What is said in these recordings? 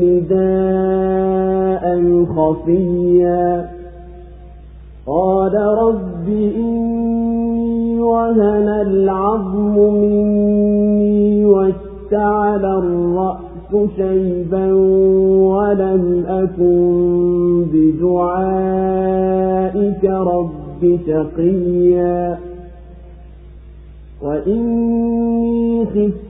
نداء خفيا. قال رب إني وهن العظم مني واشتعل الرأس شيبا ولم أكن بدعائك رب شقيا. وإني خفت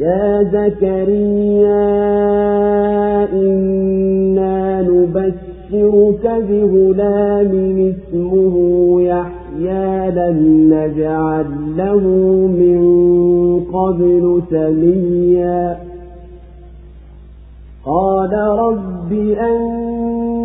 يا زكريا إنا نبشرك بغلام اسمه يحيى لم نجعل له من قبل سميا. قال رب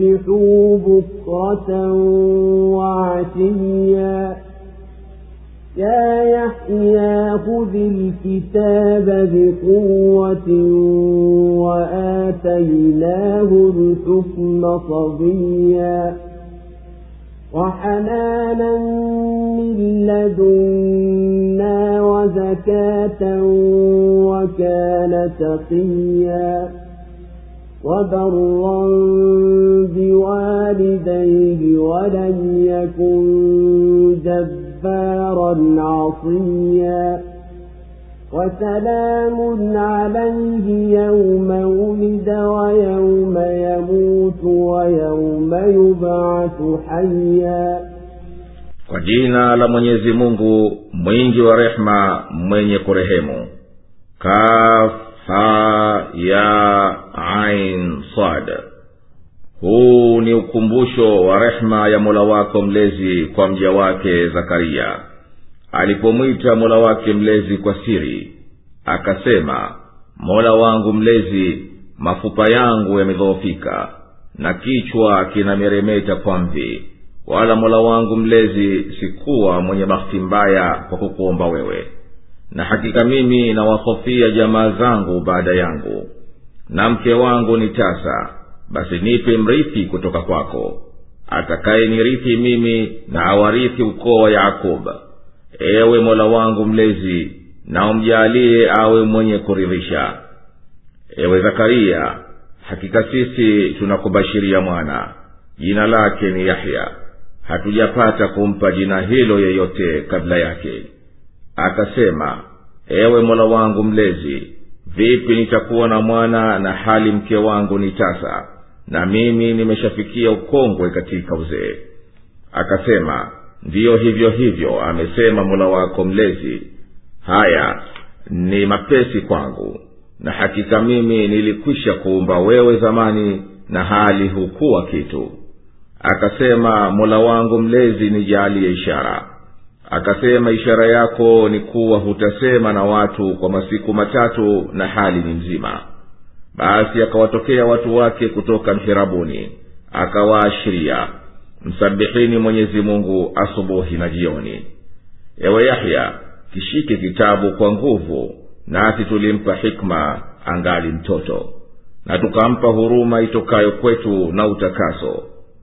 بكرة وعشيا يا يحيى خذ الكتاب بقوة وآتيناه الحكم صبيا وحنانا من لدنا وزكاة وكان تقيا وبرا بوالديه ولم يكن جبارا عصيا وسلام عليه يوم ولد ويوم يموت ويوم يبعث حيا kwa jina la mwenyezi mungu mwingi wa rehema mwenye kurehemu kaf ha ya ain sad huu ni ukumbusho wa rehema ya mola wako mlezi kwa mja wake zakaria. Alipomwita mola wake mlezi kwa siri akasema mola wangu mlezi mafupa yangu yamedhoofika na kichwa kinameremeta kwa mvi wala mola wangu mlezi sikuwa mwenye bahati mbaya kwa kukuomba wewe. Na hakika mimi nawahofia jamaa zangu baada yangu na mke wangu ni tasa basi nipe mrithi kutoka kwako. Atakaye nirithi mimi na awarithi ukoo wa yakoba ewe mola wangu mlezi na umjaalie awe mwenye kuridhisha. Ewe zakariya hakika sisi tunakubashiria mwana. Jina lake ni yahya. Hatujapata kumpa jina hilo yeyote kabla yake. Akasema ewe mola wangu mlezi vipi nitakuwa na mwana na hali mke wangu ni tasa na mimi nimeshafikia ukongwe katika uzee. Akasema ndiyo hivyo hivyo amesema mola wako mlezi. Haya ni mapesi kwangu na hakika mimi nilikwisha kuumba wewe zamani na hali hukuwa kitu. Akasema mola wangu mlezi nijaalie ishara akasema ishara yako ni kuwa hutasema na watu kwa masiku matatu na hali ni mzima basi akawatokea watu wake kutoka mhirabuni akawaashiria msabihini mwenyezi mungu asubuhi na jioni. Ewe yahya kishike kitabu kwa nguvu nasi tulimpa hikma angali mtoto. Na tukampa huruma itokayo kwetu na utakaso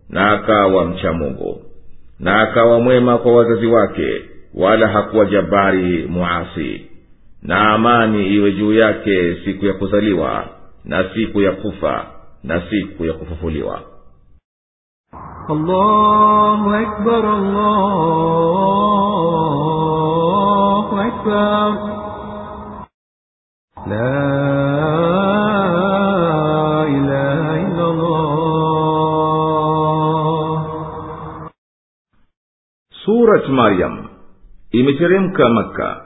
na akawa mcha mungu na akawa mwema kwa wazazi wake wala hakuwa jabari muasi na amani iwe juu yake siku ya kuzaliwa na siku ya kufa na siku ya kufufuliwa Allahu akbar, Allahu akbar. La surat maryam. Imeteremka makka.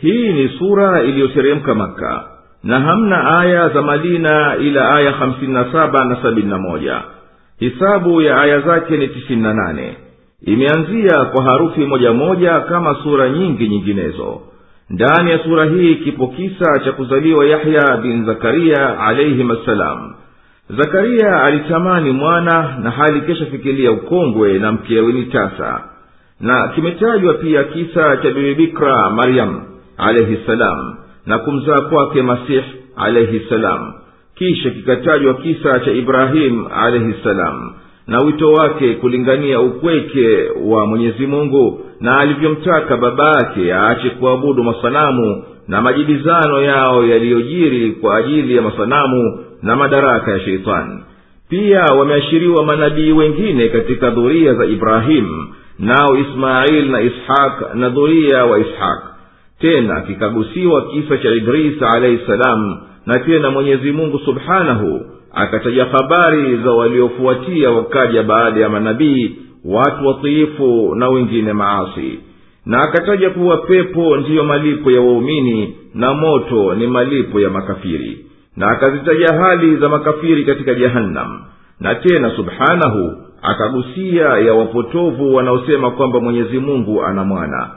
Hii ni sura iliyoteremka makka. Na hamna aya za madina ila aya hamsini na saba na sabini na moja. Hisabu ya aya zake ni tisini na nane. Imeanzia kwa harufi moja moja kama sura nyingi nyinginezo. Ndani ya sura hii kipo kisa cha kuzaliwa yahya bin zakariya alaihim assalam. Zakariya alitamani mwana na hali kesha fikiria ukongwe na mkewe ni tasa na kimetajwa pia kisa cha bibi bikra maryam alaihi salam na kumzaa kwake masih alaihi salam. Kisha kikatajwa kisa cha ibrahim alaihi salam na wito wake kulingania upweke wa mwenyezi mungu na alivyomtaka baba yake aache kuabudu masanamu na majibizano yao yaliyojiri kwa ajili ya masanamu na madaraka ya sheitani. Pia wameashiriwa manabii wengine katika dhuria za ibrahimu nao ismail na ishaq na dhuria wa ishaq. Tena kikagusiwa kisa cha idrisa alaihi salam na tena mwenyezi mungu subhanahu akataja habari za waliofuatia wakaja baada ya manabii watu watiifu na wengine maasi. Na akataja kuwa pepo ndiyo malipo ya waumini na moto ni malipo ya makafiri. Na akazitaja hali za makafiri katika jahannam. Na tena subhanahu akagusia ya wapotovu wanaosema kwamba mwenyezi mungu ana mwana.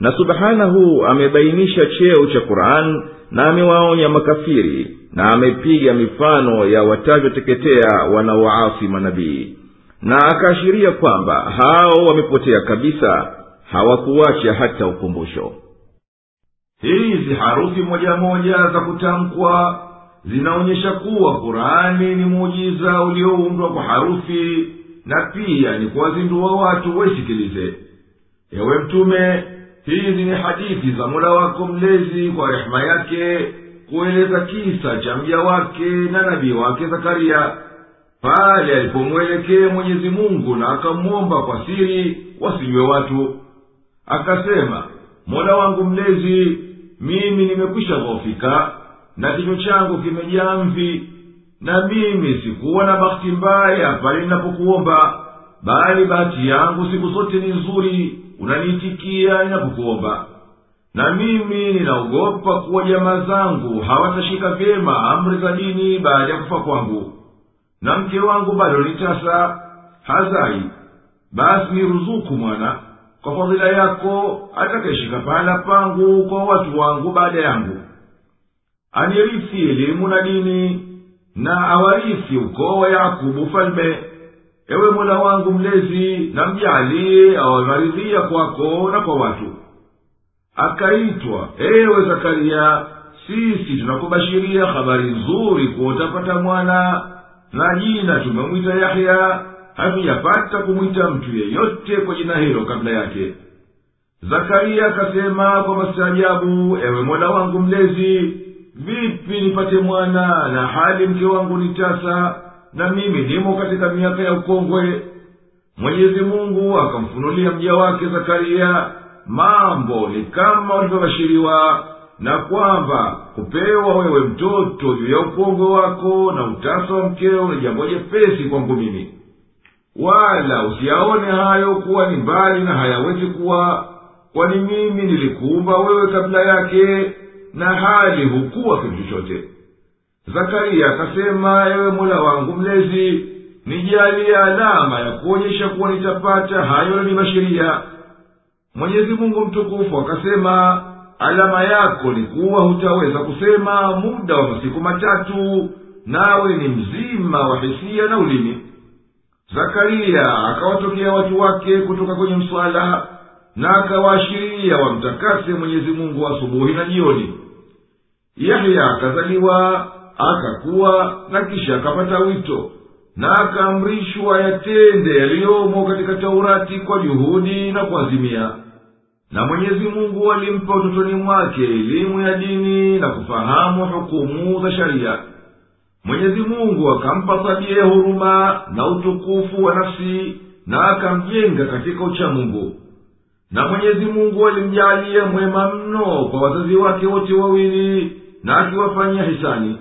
Na subhanahu amebainisha cheo cha quran na amewaonya makafiri na amepiga mifano ya watavyoteketea wanaoasi manabii. Na akaashiria kwamba hao wamepotea kabisa hawakuwacha hata ukumbusho. Hizi harufi moja moja za kutamkwa zinaonyesha kuwa qurani ni muujiza ulioundwa kwa harufi na pia ni kuwazindua watu waisikilize ewe mtume hizi ni hadithi za mola wako mlezi kwa rehema yake kueleza kisa cha mja wake na nabii wake zakariya pale alipomwelekea mwenyezi mungu na akamwomba kwa siri wasijwe watu. Akasema mola wangu mlezi mimi nimekwisha dhofika na kinywa changu kimejaa mvi na mimi sikuwa na bahati mbaya pale ninapokuomba bali bahati yangu siku zote ni nzuri unaniitikia ninapokuomba. Na mimi ninaogopa kuwa jamaa zangu hawatashika vyema amri za dini baada ya kufa kwangu. Na mke wangu bado ni hazai. Basi ni ruzuku mwana kwa fadhila yako atakeshika pahala pangu kwa watu wangu baada yangu. Anirisi elimu na dini na awarisi ukoo wa yakubu ufalme ewe mola wangu mlezi na mjalie awamaridhia kwako na kwa watu. Akaitwa ewe zakaria sisi tunakubashiria habari nzuri kuwa utapata mwana na jina tumemwita yahya hatujapata kumwita mtu yeyote kwa jina hilo kabla yake. Zakaria akasema kwa mastaajabu ewe mola wangu mlezi vipi nipate mwana na hali mke wangu ni tasa na mimi nimo katika miaka ya ukongwe? Mwenyezi mungu akamfunulia mja wake zakariya mambo ni kama walivyobashiriwa na kwamba kupewa wewe mtoto juu ya ukongwe wako na utasa wa mkeo ni jambo jepesi kwangu mimi. Wala usiyaone hayo kuwa ni mbali na hayawezi kuwa kwani mimi nilikuumba wewe kabla yake na hali hukuwa kitu chochote. Zakaria akasema ewe mola wangu mlezi nijalie alama ya kuonyesha kuwa nitapata hayo nanibashiria mwenyezi mungu mtukufu akasema alama yako ni kuwa hutaweza kusema muda wa masiku matatu nawe ni mzima wa hisia na ulimi. Zakariya akawatokea watu wake kutoka kwenye mswala na akawaashiria wamtakase mwenyezi mungu asubuhi na jioni. Yahya akazaliwa akakuwa na kisha akapata wito na akaamrishwa yatende yaliyomo katika taurati kwa juhudi na kuazimia na mwenyezi mungu alimpa utotoni mwake elimu ya dini na kufahamu hukumu za sharia. Mwenyezi mungu akampa tabia ya huruma na utukufu wa nafsi na akamjenga katika uchamungu na mwenyezi mungu alimjaalia mwema mno kwa wazazi wake wote wawili na akiwafanyia hisani.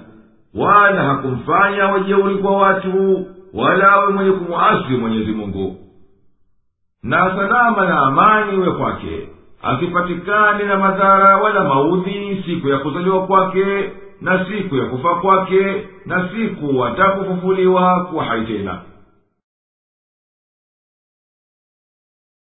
Wala hakumfanya wajeuri kwa watu wala awe mwenye kumwasi mwenyezi mungu. Na salama na amani iwe kwake. Asipatikane na madhara wala maudhi siku ya kuzaliwa kwake na siku ya kufa kwake na siku atakufufuliwa kuwa hai tena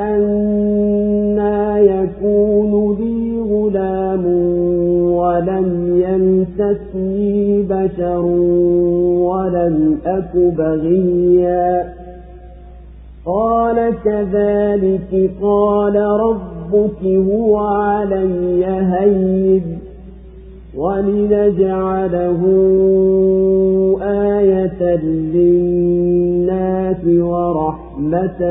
أنا يكون لي غلام ولم يمسسني بشر ولم أك بغيا قال كذلك قال ربك هو علي هين ولنجعله آية للناس ورحمة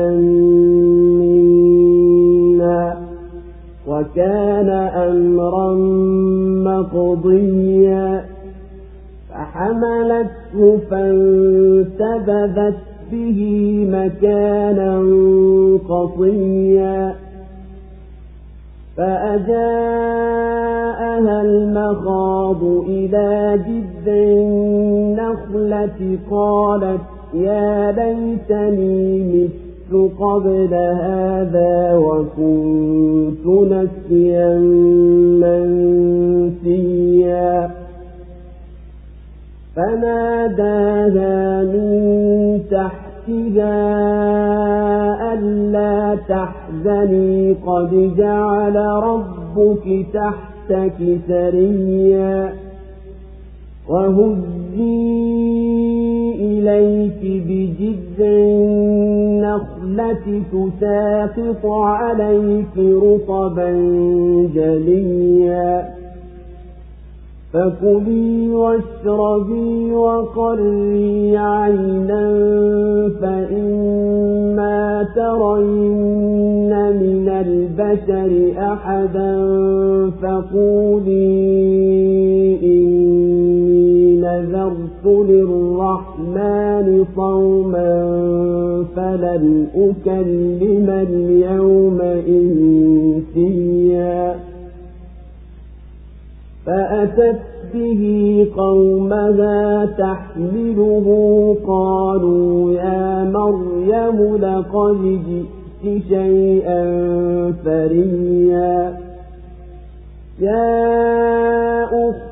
مقضيا فحملته فانتبذت به مكانا قصيا فأجاءها المخاض إلى جذع النخلة قالت يا ليتني مت قبل هذا وكنت نسيا منسيا. فناداها من تحتها ألا تحزني. قد جعل ربك تحتك سريا. وهزي إليك بجذع النخلة تساقط عليك رطبا جليا. فكلي واشربي وقري عينا فإما ترين من البشر أحدا فقولي إني نذرت للرحمن صوما فلن أكلم اليوم إنسيا فأتت به قومها تحمله قالوا يا مريم لقد جئت شيئا فريا يا أخت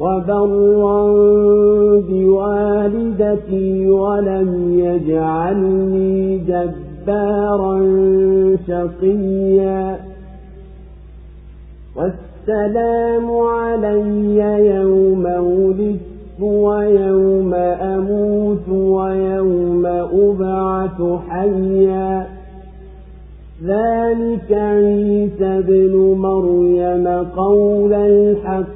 وبرا بوالدتي ولم يجعلني جبارا شقيا. والسلام علي يوم ولدت ويوم أموت ويوم أبعث حيا. ذلك عيسى بن مريم قول الحق.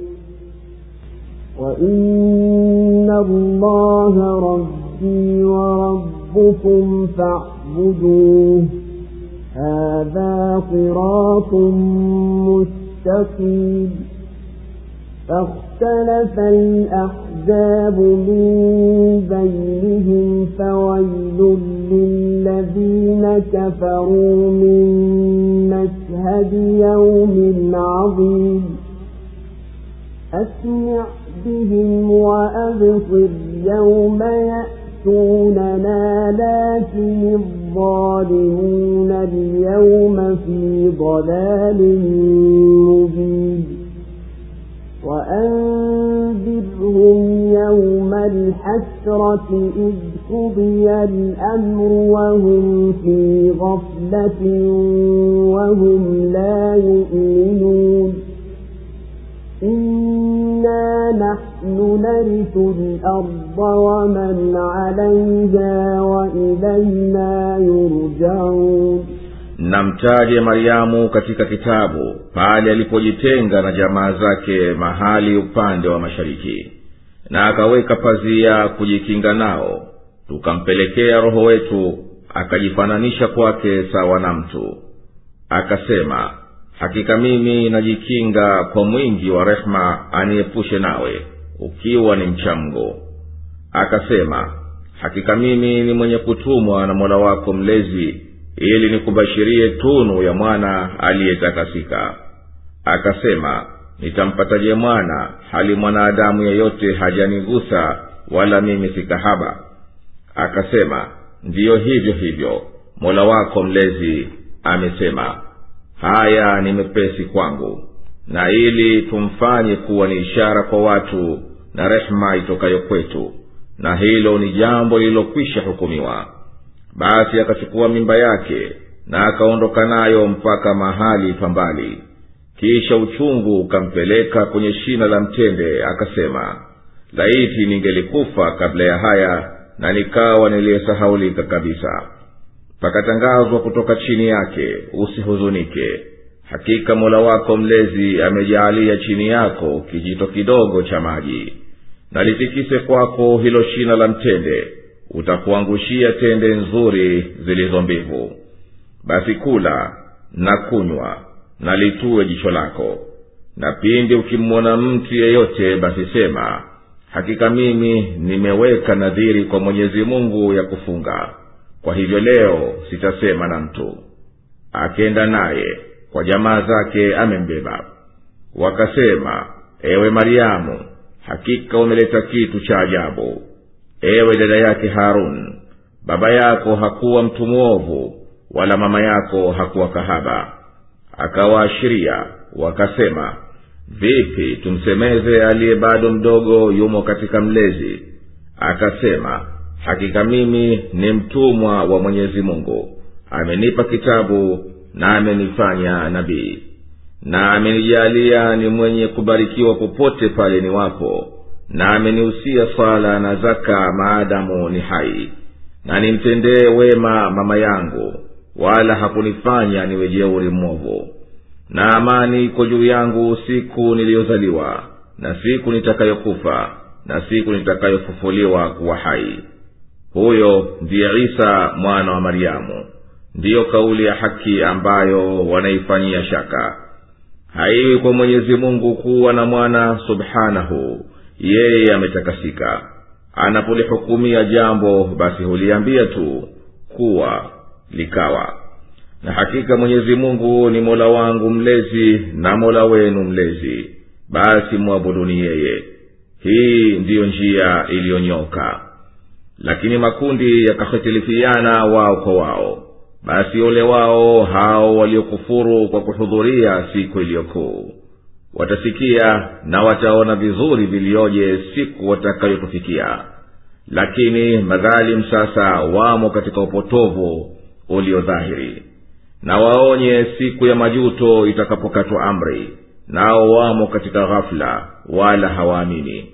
وإن الله ربي وربكم فاعبدوه. هذا صراط مستقيم. فاختلف الأحزاب من بينهم فويل للذين كفروا من مشهد يوم عظيم. أسمع بهم وأبصر يوم يأتوننا لكن الظالمون اليوم في ضلال مبين. وأنذرهم يوم الحسرة إذ قضي الأمر وهم في غفلة وهم لا يؤمنون. إنا نحن نرث الأرض ومن عليها وإلينا يرجعون na mtaje maryamu katika kitabu pale alipojitenga na jamaa zake mahali upande wa mashariki na akaweka pazia kujikinga nao tukampelekea roho wetu akajifananisha kwake sawa na mtu akasema hakika mimi najikinga kwa mwingi wa rehema aniepushe nawe ukiwa ni mchamgo akasema hakika mimi ni mwenye kutumwa na mola wako mlezi ili nikubashirie tunu ya mwana aliyetakasika akasema nitampataje mwana hali mwanadamu yeyote hajanigusa wala mimi sikahaba akasema ndiyo hivyo hivyo mola wako mlezi amesema haya ni mepesi kwangu na ili tumfanye kuwa ni ishara kwa watu na rehema itokayo kwetu na hilo ni jambo lililokwisha hukumiwa. Basi akachukua mimba yake na akaondoka nayo mpaka mahali pambali kisha uchungu ukampeleka kwenye shina la mtende akasema laiti ningelikufa kabla ya haya na nikawa niliyesahaulika kabisa pakatangazwa kutoka chini yake usihuzunike. Hakika mola wako mlezi amejaalia chini yako kijito kidogo cha maji. Nalitikise kwako hilo shina la mtende utakuangushia tende nzuri zilizo mbivu. Basi kula na kunywa na jicho lako. Na pindi ukimwona mtu yeyote basi sema hakika mimi nimeweka nadhiri kwa mwenyezi mungu ya kufunga kwa hivyo leo sitasema na mtu. Akenda naye kwa jamaa zake amembeba. Wakasema ewe maryamu hakika umeleta kitu cha ajabu. Ewe dada yake harun baba yako hakuwa mtu mwovu wala mama yako hakuwa kahaba. Akawaashiria wakasema vipi tumsemeze aliye bado mdogo yumo katika mlezi? Akasema hakika mimi ni mtumwa wa mwenyezi mungu. Amenipa kitabu na amenifanya nabii. Na amenijalia ni mwenye kubarikiwa popote pale ni wapo. Na amenihusia swala na zaka maadamu ni hai. Na nimtendee wema mama yangu wala hakunifanya niwe jeuri mwovu. Na amani iko juu yangu siku niliyozaliwa na siku nitakayokufa na siku nitakayofufuliwa kuwa hai huyo ndiye isa mwana wa maryamu ndiyo kauli ya haki ambayo wanaifanyia shaka. Haiwi kwa mwenyezi mungu kuwa na mwana subhanahu. Yeye ametakasika. Anapolihukumia jambo basi huliambia tu kuwa likawa. Na hakika mwenyezi mungu ni mola wangu mlezi na mola wenu mlezi. Basi mwabuduni yeye. Hii ndiyo njia iliyonyoka lakini makundi yakahitilifiana wao kwa wao. Basi ole wao hao waliokufuru kwa kuhudhuria siku iliyokuu. Watasikia na wataona vizuri vilioje siku watakayotufikia. Lakini madhalim sasa wamo katika upotovu uliodhahiri. Na waonye siku ya majuto itakapokatwa amri. Nao wamo katika ghafula wala hawaamini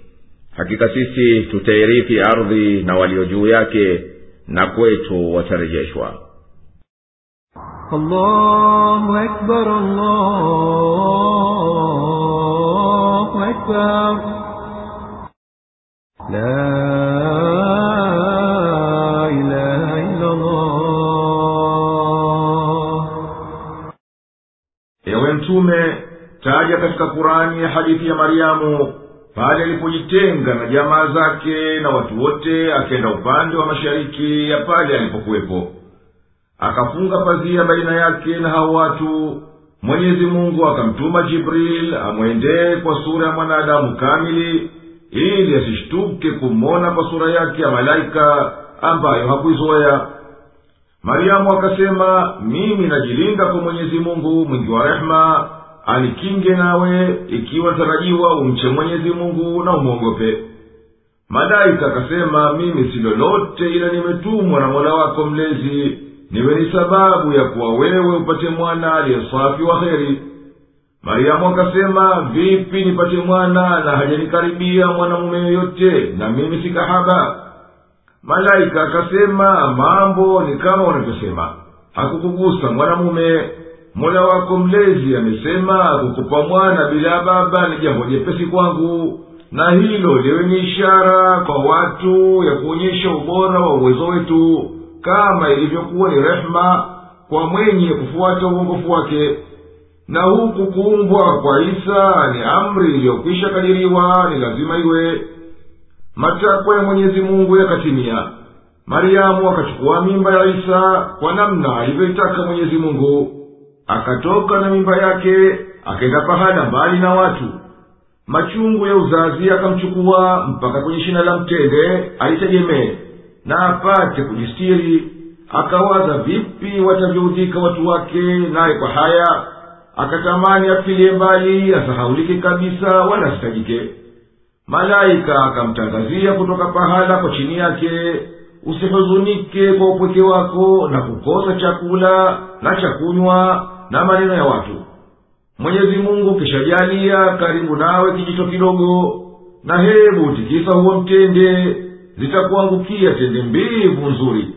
hakika sisi tutairithi ardhi na walio juu yake na kwetu watarejeshwa. Allahu akbar, Ewe Mtume, taja katika Kurani ya hadithi ya Mariamu pale alipojitenga na jamaa zake na watu wote akenda upande wa mashariki ya pale alipokuwepo. Akafunga pazia baina yake na hao watu. Mwenyezi mungu akamtuma jibril amwendee kwa sura ya mwanadamu kamili ili asishtuke kumwona kwa sura yake ya malaika ambayo hakuizoya maryamu akasema mimi najilinda kwa mwenyezi mungu mwingi wa rehema anikinge nawe ikiwa tarajiwa umche mwenyezi mungu na umwogope malaika akasema mimi si lolote ila nimetumwa na mola wako mlezi. Niwe ni sababu ya kuwa wewe upate mwana aliyesafi wa heri mariamu akasema vipi nipate mwana na hajanikaribia mwanamume yoyote na mimi si kahaba? Malaika akasema mambo ni kama unavyosema. Hakukugusa mwanamume mola wako mlezi amesema kukupa mwana bila baba ni jambo jepesi kwangu. Na hilo liwe ni ishara kwa watu ya kuonyesha ubora wa uwezo wetu kama ilivyokuwa ni rehema kwa mwenye kufuata uongofu wake. Na huku kuumbwa kwa isa ni amri iliyokwisha kadiriwa ni lazima iwe. Matakwa ya mwenyezi mungu yakatimia. Mariamu akachukua mimba ya isa kwa namna alivyoitaka mwenyezi mungu akatoka na mimba yake akaenda pahala mbali na watu. Machungu ya uzazi akamchukua mpaka kwenye shina la mtende alitegemee na apate kujistiri. Akawaza vipi watavyoudhika watu wake naye kwa haya akatamani afilie mbali asahaulike kabisa wala asitajike. Malaika akamtangazia kutoka pahala kwa chini yake usihuzunike kwa upweke wako na kukosa chakula na cha kunywa na maneno ya watu. Mwenyezi mungu kishajalia karibu nawe kijito kidogo na hebu tikisa huo mtende zitakuangukia tende mbivu nzuri.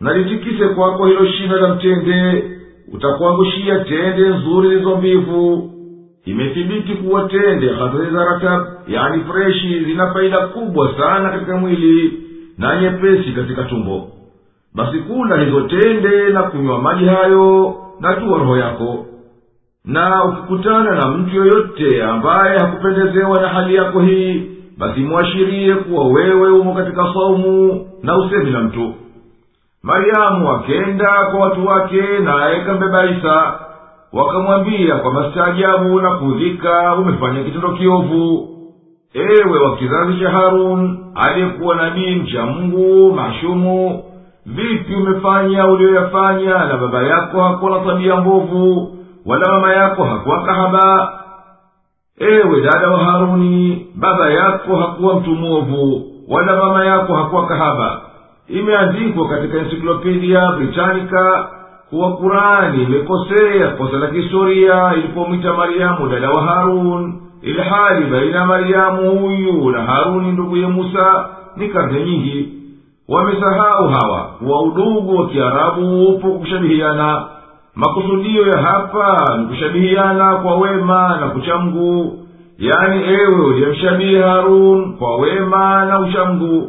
Na litikise kwako hilo shina la mtende utakuangushia tende nzuri zilizo mbivu. Imethibiti kuwa tende hadhari za ratab yani freshi zina faida kubwa sana katika mwili na nyepesi katika tumbo. Basi kula hizo tende na kunywa maji hayo na tuwa roho yako na ukikutana na mtu yoyote ambaye hakupendezewa na hali yako hii basi mwashirie kuwa wewe umo katika saumu na usemi na mtu. Maryamu akenda kwa watu wake naye kambeba isa. Wakamwambia kwa mastaajabu na kuudhika umefanya kitendo kiovu. Ewe wa kizazi cha harun aliyekuwa nabii mcha mungu mashumu vipi umefanya uliyoyafanya? Na baba yako hakuwa na tabia mbovu wala mama yako hakuwa kahaba. Ewe dada wa haruni baba yako hakuwa mtu mwovu wala mama yako hakuwa kahaba. Imeandikwa katika ensiklopedia britanica kuwa kurani imekosea kosa la kihistoria ilipomwita maryamu dada wa harun ilhali baina ya maryamu huyu na haruni nduguye musa ni karne nyingi wamesahau hawa. Kuwa udugu wa kiarabu upo kushabihiana. Makusudio ya hapa ni kushabihiana kwa wema na kuchamgu yani ewe uliyemshabihi harun kwa wema na uchamgu.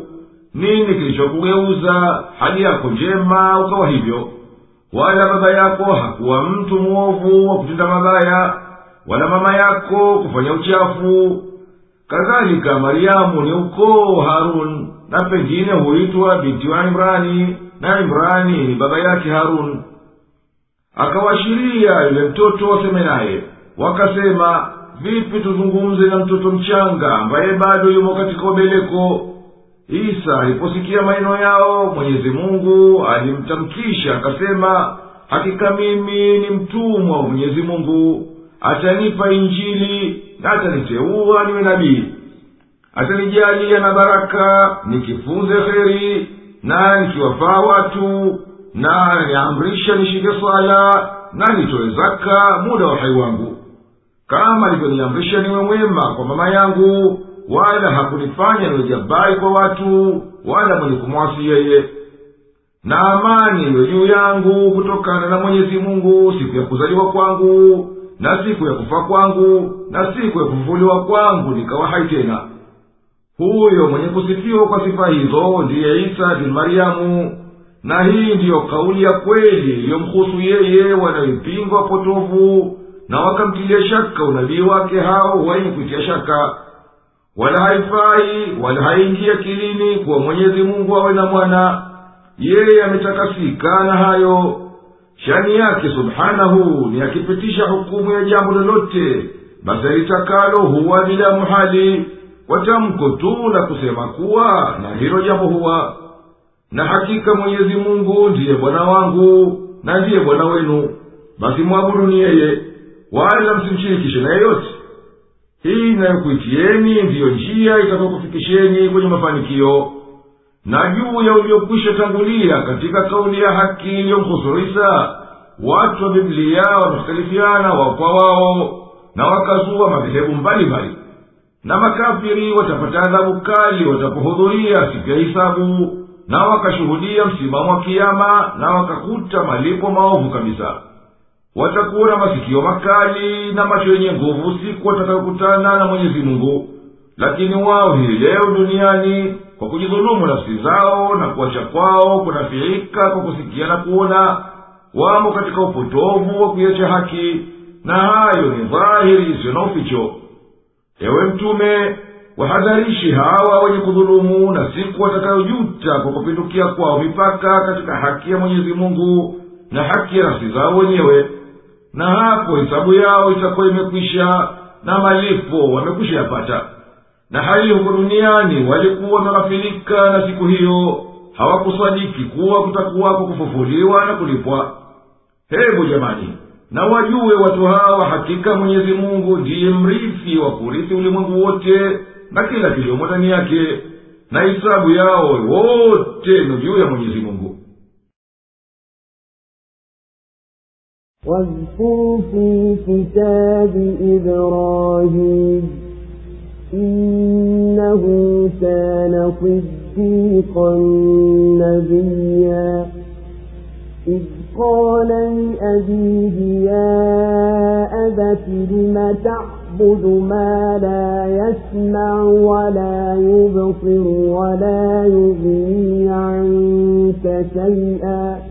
Nini kilichokugeuza? Hali yako njema ukawa hivyo. Wala baba yako hakuwa mtu mwovu wa kutenda mabaya. Wala mama yako kufanya uchafu kadhalika maryamu ni ukoo harun na pengine huitwa binti wa imrani na imrani ni baba yake harun. Akawashiria yule mtoto waseme naye wakasema vipi tuzungumze na mtoto mchanga ambaye bado yumo katika ubeleko? Isa aliposikia maneno yao mwenyezi mungu alimtamkisha akasema hakika mimi ni mtumwa wa mwenyezi mungu. Atanipa injili na ataniteua niwe nabii. Atanijalia na baraka nikifunze kheri na nikiwafaa watu na niamrisha nishike swala na nitoe zaka muda wa uhai wangu. Kama alivyoniamrisha niwe mwema kwa mama yangu wala hakunifanya niwe jabari kwa watu wala mwenye kumwasi yeye. Na amani iwe juu yangu kutokana na mwenyezi mungu siku ya kuzaliwa kwangu na siku ya kufa kwangu na siku ya kufufuliwa kwangu nikawa hai tena. Huyo mwenye kusifiwa kwa sifa hizo ndiye isa bin maryamu na hii ndiyo kauli ya kweli iliyomhusu yeye wanayoipinga wapotovu na wakamtilia shaka unabii wake hao wenye kuitia shaka. Wala haifai wala haingia kilini kuwa mwenyezi mungu awe na mwana. Yeye ametakasika na hayo shani yake subhanahu ni akipitisha hukumu ya jambo lolote. Basi alitakalo huwa bila muhali. Kwa tamko tu la kusema kuwa na hilo jambo huwa. Na hakika mwenyezi mungu ndiye bwana wangu na ndiye bwana wenu. Basi mwabuduni yeye wala msimshirikishe na yeyote. Hii inayokuitieni ndiyo njia itakayokufikisheni kwenye mafanikio na juu ya uliokwisha tangulia katika kauli ya haki iliyomhusu isa watu wa biblia wamekhtalifiana wao kwa wao na wakazua madhehebu mbalimbali. Na makafiri watapata adhabu kali watapohudhuria siku ya hisabu na wakashuhudia msimamo wa kiama na wakakuta malipo maovu kabisa. Watakuwa na masikio makali na macho yenye nguvu siku watakayokutana na mwenyezi mungu. Lakini wao hii leo duniani kwa kujidhulumu nafsi zao na kuacha kwao kunafiika kwa kusikia na kuona wamo katika upotovu wa kuiacha haki na hayo ni dhahiri isiyo na uficho. Ewe mtume wahadharishi hawa wenye kudhulumu na siku watakayojuta kwa kupindukia kwao mipaka katika haki ya mwenyezi mungu na haki ya nafsi zao wenyewe na hapo hisabu yao itakuwa imekwisha na malipo wamekwisha yapata na hali huko duniani walikuwa wameghafilika na siku hiyo hawakusadiki kuwa kutakuwako kufufuliwa na kulipwa hebu jamani na wajue watu hawa hakika mwenyezi mungu ndiye mrithi wa kurithi ulimwengu wote na kila kiliomo ndani yake na hisabu yao wote ni juu ya mwenyezi mungu واذكر في كتاب إبراهيم إنه كان صديقا نبيا. إذ قال لأبيه يا أبت لم تعبد ما لا يسمع ولا يبصر ولا يغني عنك شيئا؟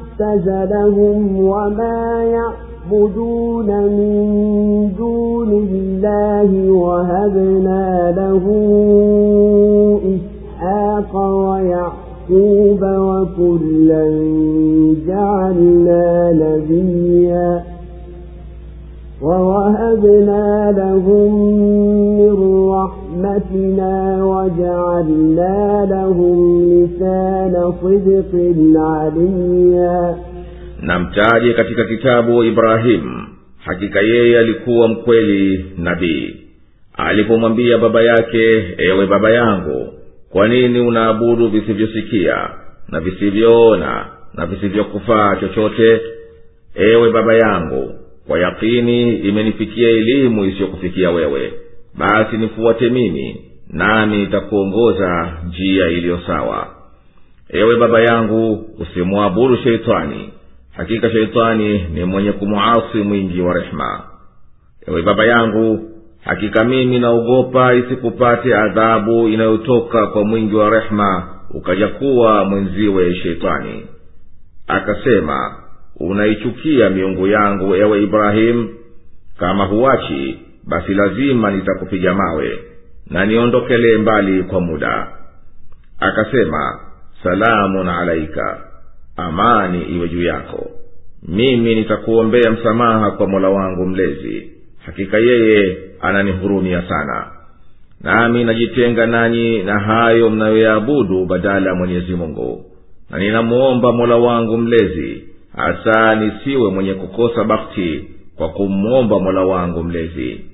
اعتزلهم وما يعبدون من دون الله وهبنا له إسحاق ويعقوب وكلا جعلنا نبيا ووهبنا لهم من رحمتنا وجعلنا لهم لسان صدق عليا na mtaje katika kitabu ibrahimu hakika yeye alikuwa mkweli nabii alipomwambia baba yake ewe baba yangu kwa nini unaabudu visivyosikia na visivyoona na visivyokufaa chochote ewe baba yangu kwa yakini imenifikia elimu isiyokufikia wewe basi nifuate mimi nami nitakuongoza njia iliyo sawa. Ewe baba yangu usimwabudu sheitani. Hakika sheitani ni mwenye kumwasi mwingi wa rehema. Ewe baba yangu hakika mimi naogopa isikupate adhabu inayotoka kwa mwingi wa rehema ukaja kuwa mwenziwe sheitani. Akasema unaichukia miungu yangu ewe ibrahimu kama huwachi basi lazima nitakupiga mawe na niondokelee mbali kwa muda. Akasema salamun alaika amani iwe juu yako. Mimi nitakuombea msamaha kwa mola wangu mlezi. Hakika yeye ananihurumia sana. Nami najitenga nanyi na hayo mnayoyaabudu badala ya mwenyezi mungu. Na ninamuomba mola wangu mlezi hasa nisiwe mwenye kukosa bakti kwa kumwomba mola wangu mlezi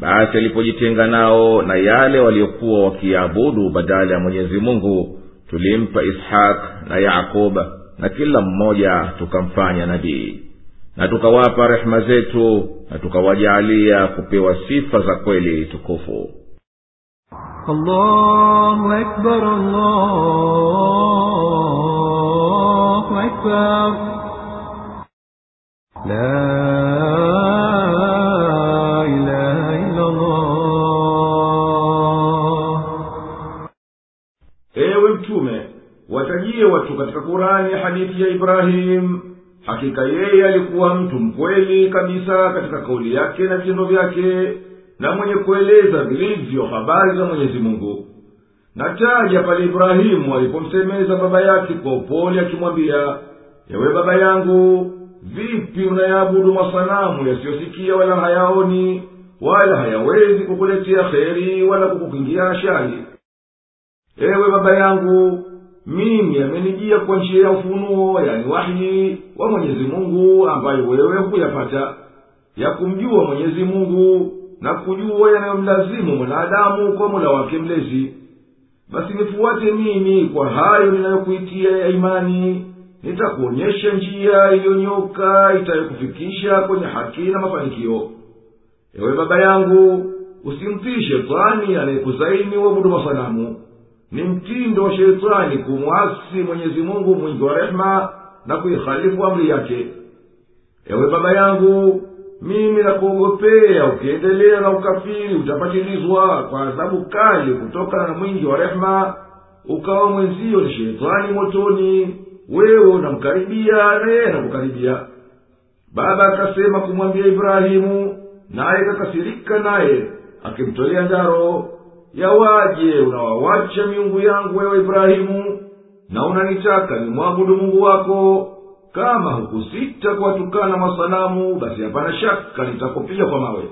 basi alipojitenga nao na yale waliokuwa wakiabudu badala ya mwenyezi mungu tulimpa ishaq na yakub na kila mmoja tukamfanya nabii na tukawapa rehema zetu na tukawajaalia kupewa sifa za kweli tukufu allahu akbar, allahu akbar. La kurani hadithi ya ibrahimu hakika yeye alikuwa mtu mkweli kabisa katika kauli yake na vitendo vyake na mwenye kueleza vilivyo habari za mwenyezi mungu. Nataja pale ibrahimu alipomsemeza baba yake kwa upole akimwambia ewe baba yangu vipi unayaabudu masanamu yasiyosikia wala hayaoni wala hayawezi kukuletea kheri wala kukukingia shari? Ewe baba yangu mimi amenijia kwa njia ya ufunuo yani wahyi wa mwenyezi mungu ambayo wewe hukuyapata. Ya kumjua mwenyezi mungu na kujua yanayomlazimu mwanadamu kwa mola wake mlezi. Basi nifuate mimi kwa hayo ninayokuitia ya imani. Nitakuonyesha njia iliyonyoka itayokufikisha kwenye haki na mafanikio. Ewe baba yangu usimtii shetani anayekuzaini uabudu masanamu ni mtindo wa shetani kumwasi mwenyezi mungu mwingi wa rehema na kuihalifu amri yake. Ewe baba yangu mimi nakuogopea ukiendelea na ukafiri utapatilizwa kwa adhabu kali kutokana na mwingi wa rehema ukawa mwenzio ni shetani motoni wewe unamkaribia na yeye anakukaribia. Baba akasema kumwambia ibrahimu naye kakasirika naye akimtolea ndaro yawaje unawawacha miungu yangu wewe ibrahimu na unanitaka nimwabudu mungu wako. Kama hukusita kuwatukana masanamu basi hapana shaka nitakupiga kwa mawe.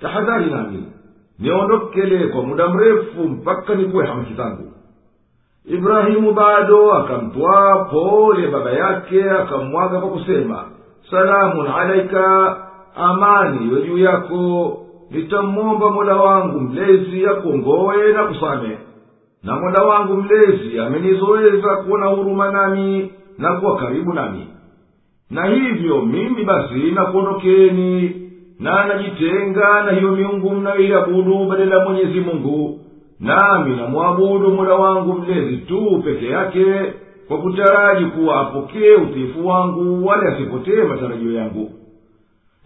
Tahadhari nami niondokele kwa muda mrefu mpaka nikuwe hamaki zangu. Ibrahimu bado akamtwaa pole baba yake akamwaga kwa kusema salamun alaika amani iwe juu yako nitamwomba mola wangu mlezi akongowe na kusame na mola wangu mlezi amenizoweza kuona huruma nami na kuwa karibu nami. Na hivyo mimi basi nakuondokeni na najitenga na hiyo miungu mnayoiabudu badala ya mungu. Nami namwabudu mola wangu mlezi tu peke yake kwa kutaraji kuwa apokee utiifu wangu wala asipotee matarajio yangu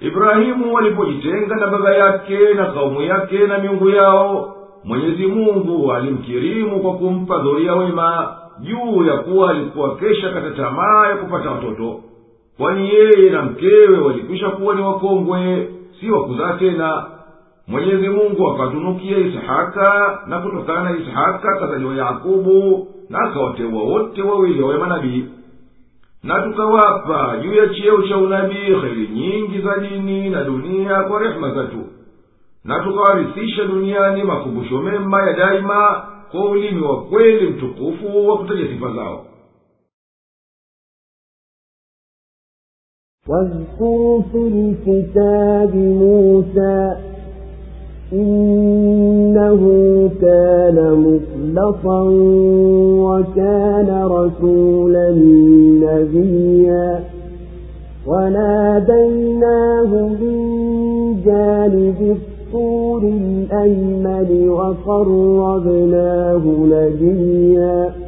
ibrahimu walipojitenga na baba yake na kaumu yake na miungu yao mwenyezi mungu alimkirimu kwa kumpa dhoria wema juu ya kuwa alikuwa kesha kata tamaa ya kupata watoto. Kwani yeye na mkewe walikwisha kuwa ni wakongwe si wakuzaa tena. Mwenyezi mungu akatunukia isihaka na kutokana na isihaka akazaliwa yakubu na akawateua wote wawili wawe manabii na tukawapa juu ya cheo cha unabii heri nyingi za dini na dunia kwa rehema zetu na tukawarithisha duniani makumbusho mema ya daima kwa ulimi wa kweli mtukufu wa kutaja sifa zao واذكر في الكتاب موسى إنه كان مخلصا وكان رسولا نبيا. وناديناه من جانب الطور الأيمن وقربناه نبيا.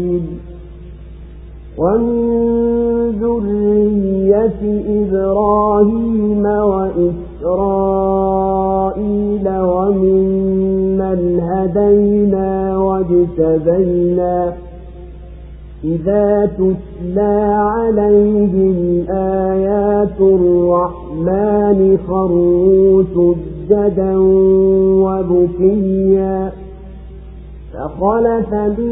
ومن ذرية إبراهيم وإسرائيل وممن هدينا واجتبينا إذا تتلى عليهم آيات الرحمن خروا سجدا وبكيا فخلف من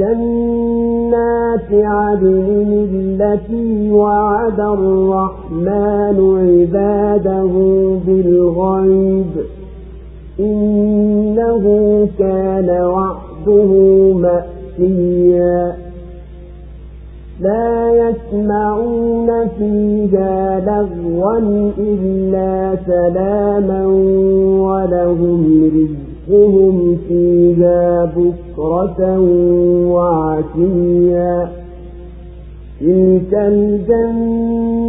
جنات عدن التي وعد الرحمن عباده بالغيب إنه كان وعده مأتيا. لا يسمعون فيها لغوا إلا سلاما ولهم رزقهم فيها بكرة وعشيا. تلك الجنة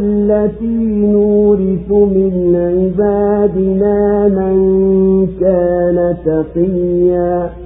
التي نورث من عبادنا من كان تقيا.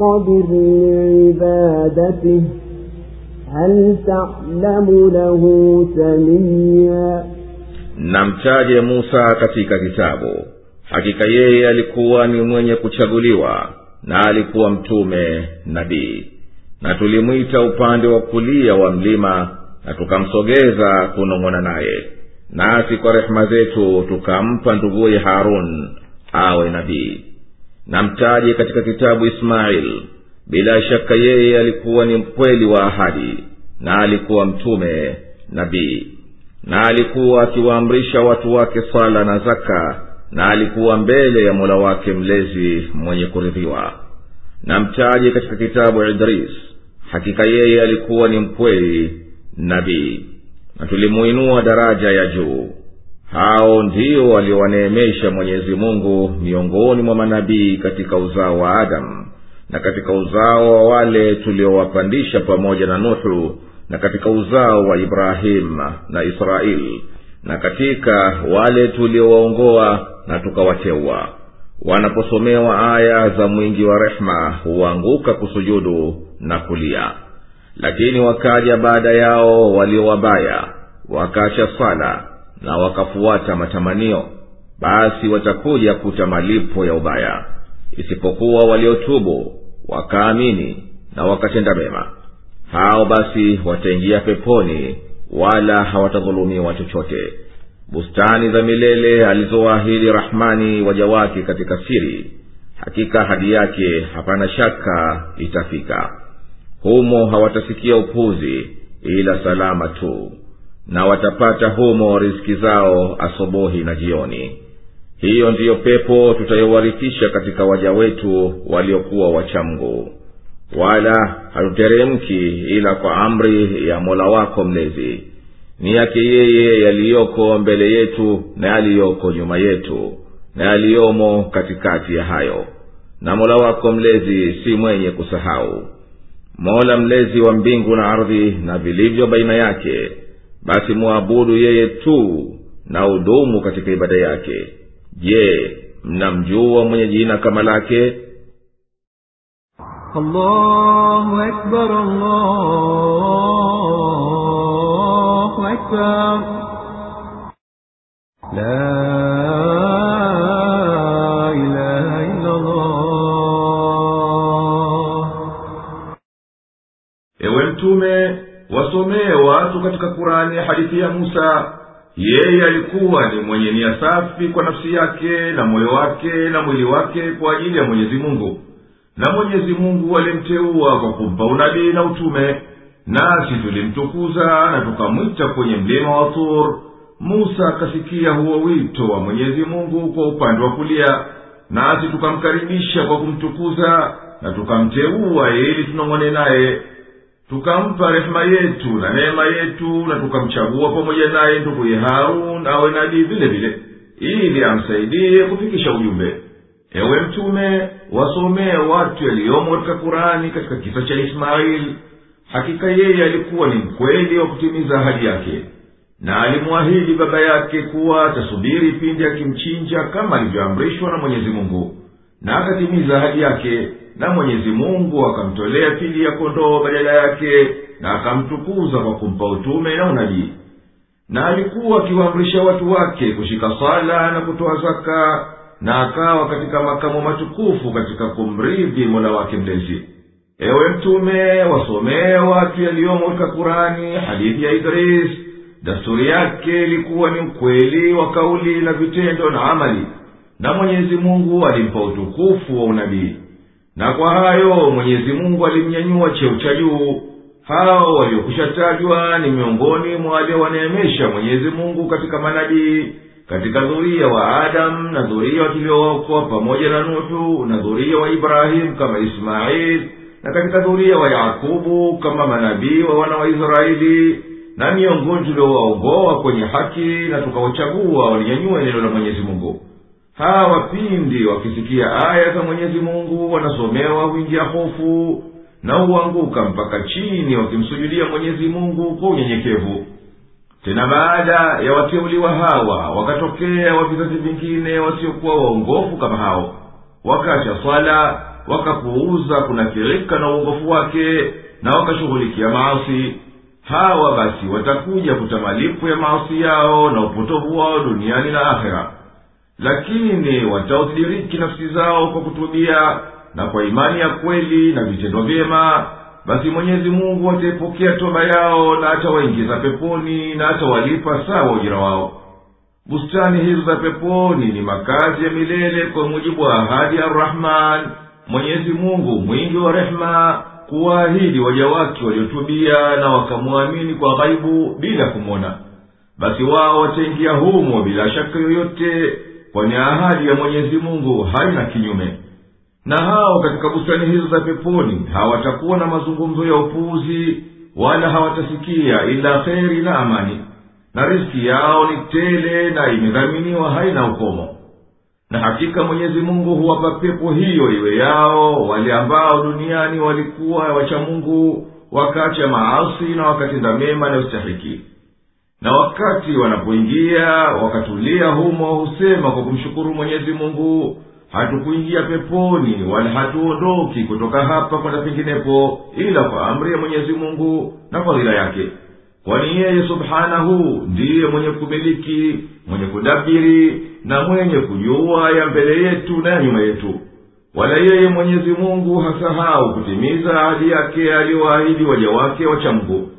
واصطبر لعبادته هل تعلم له سميا na mtaje musa katika kitabu hakika yeye alikuwa ni mwenye kuchaguliwa na alikuwa mtume nabii na tulimwita upande wa kulia wa mlima na tukamsogeza kunong'ona naye nasi kwa rehema zetu tukampa nduguye harun awe nabii na mtaje katika kitabu ismail. Bila shaka yeye alikuwa ni mkweli wa ahadi na alikuwa mtume nabii na alikuwa akiwaamrisha watu wake sala na zaka na alikuwa mbele ya mola wake mlezi mwenye kuridhiwa. Na mtaje katika kitabu idris hakika yeye alikuwa ni mkweli nabii na tulimuinua daraja ya juu hao ndio waliowaneemesha mwenyezi mungu miongoni mwa manabii katika uzao wa adamu na katika uzao wa wale tuliowapandisha pamoja na nuhu na katika uzao wa ibrahimu na israeli na katika wale tuliowaongoa na tukawateua. Wanaposomewa aya za mwingi wa rehema huanguka kusujudu na kulia. Lakini wakaja baada yao walio wabaya wakaacha swala na wakafuata matamanio basi watakuja kuta malipo ya ubaya. Isipokuwa waliotubu wakaamini na wakatenda mema. Hao basi wataingia peponi wala hawatadhulumiwa chochote. Bustani za milele alizowaahidi rahmani waja wake katika siri hakika hadi yake hapana shaka itafika. Humo hawatasikia upuzi ila salama tu na watapata humo riziki zao asubuhi na jioni. Hiyo ndiyo pepo tutayowarithisha katika waja wetu waliokuwa wachamgu wala hatuteremki ila kwa amri ya mola wako mlezi. Ni yake yeye yaliyoko mbele yetu na yaliyoko nyuma yetu na yaliyomo katikati ya hayo. Na mola wako mlezi si mwenye kusahau. Mola mlezi wa mbingu na ardhi na vilivyo baina yake basi mwabudu yeye tu na udumu katika ibada yake je mnamjua mwenye jina kama lake allahu akbar, allahu akbar. La wasomee watu katika kurani hadithi ya musa. Yeye alikuwa ni mwenye nia safi kwa nafsi yake na moyo wake na mwili wake kwa ajili ya mwenyezi mungu. Na mwenyezi mungu alimteua kwa kumpa unabii na utume nasi tulimtukuza na tukamwita kwenye mlima wa thur musa akasikia huo wito wa mwenyezi mungu kwa upande wa kulia nasi tukamkaribisha kwa kumtukuza na tukamteua ili tunong'one naye tukampa rehema yetu na neema yetu na tukamchagua pamoja naye nduguye harun awe nabii vile vile ili amsaidie kufikisha ujumbe. Ewe mtume wasomee watu yaliyomo katika kurani katika kisa cha ismaili hakika yeye alikuwa ni mkweli wa kutimiza ahadi yake na alimwahidi baba yake kuwa atasubiri pindi akimchinja kama alivyoamrishwa na mwenyezi mungu na akatimiza ahadi yake na mwenyezi mungu akamtolea pili ya kondoo badala yake na akamtukuza kwa kumpa utume na unabii. Na alikuwa akiwaamrisha watu wake kushika sala na kutoa zaka na akawa katika makamo matukufu katika kumridhi mola wake mlezi. Ewe mtume wasomee watu yaliyomo katika kurani hadithi ya idris. Dasturi yake ilikuwa ni ukweli wa kauli na vitendo na amali na mwenyezi mungu alimpa utukufu wa unabii. Na kwa hayo mwenyezi mungu alimnyanyua cheo cha juu. Hao waliokushatajwa ni miongoni mwa waliowaneemesha mwenyezi mungu katika manabii katika dhuria wa adamu na dhuria tuliowaokoa pamoja na nuhu na dhuria wa ibrahimu kama ismaili na katika dhuria wa yakubu kama manabii wa wana wa israeli na miongoni tuliowaogoa kwenye haki na tukawachagua walinyanyua neno la mwenyezi mungu hawa pindi wakisikia aya za mwenyezi mungu wanasomewa huingia hofu na huanguka mpaka chini wakimsujudia mwenyezi mungu kwa unyenyekevu. Tena baada ya wateuliwa hawa wakatokea wa vizazi vingine wasiokuwa waongofu kama hao. Wakacha swala wakapuuza kunafirika na uongofu wake na wakashughulikia maasi. Hawa basi watakuja kuta malipo ya maasi yao na upotovu wao duniani na akhera lakini wataozidiriki nafsi zao kwa kutubia na kwa imani ya kweli na vitendo vyema basi mwenyezi mungu ataipokea toba yao na atawaingiza peponi na atawalipa sawa ujira wao. Bustani hizo za peponi ni makazi ya milele kwa mujibu wa ahadi ya rahman mwenyezi mungu mwingi wa rehema kuwaahidi waja wake waliotubia na wakamwamini kwa ghaibu bila kumwona. Basi wao wataingia humo bila shaka yoyote kwani ahadi ya mwenyezi mungu haina kinyume. Na hao katika bustani hizo za peponi hawatakuwa na mazungumzo ya upuuzi wala hawatasikia ila kheri na amani. Na riski yao ni tele na imedhaminiwa haina ukomo. Na hakika mwenyezi mungu huwapa pepo hiyo iwe yao wale ambao duniani walikuwa wacha mungu wakacha maasi na wakatenda mema yanayostahiki na wakati wanapoingia wakatulia humo husema kwa kumshukuru mwenyezi mungu hatukuingia peponi wala hatuondoki kutoka hapa kwenda penginepo ila kwa amri ya mwenyezi mungu na fadhila yake. Kwani yeye subhanahu ndiye mwenye kumiliki mwenye kudabiri na mwenye kujua ya mbele yetu na ya nyuma yetu. Wala yeye mwenyezi mungu hasahau kutimiza ahadi yake aliyoahidi waja wake wachamgu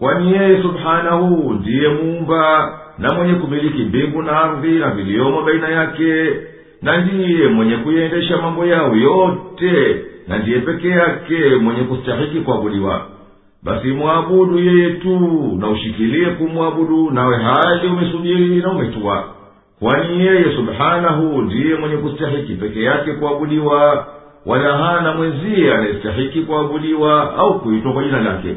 kwani yeye subhanahu ndiye muumba na mwenye kumiliki mbingu na ardhi na viliyomo baina yake na ndiye mwenye kuiendesha mambo yao yote na ndiye peke yake mwenye kustahiki kuabudiwa? Basi mwabudu yeye tu na ushikilie kumwabudu nawe hali umesujiri na umetua. Kwani yeye subhanahu ndiye mwenye kustahiki peke yake kuabudiwa wala hana mwenziye anayestahiki kuabudiwa au kuitwa kwa jina lake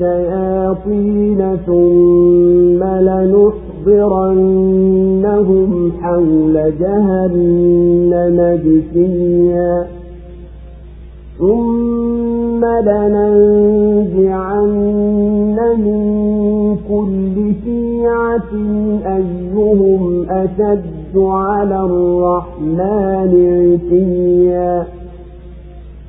والشياطين ثم لنحضرنهم حول جهنم جثيا. ثم لننزعن من كل شيعة أيهم أشد على الرحمن عتيا.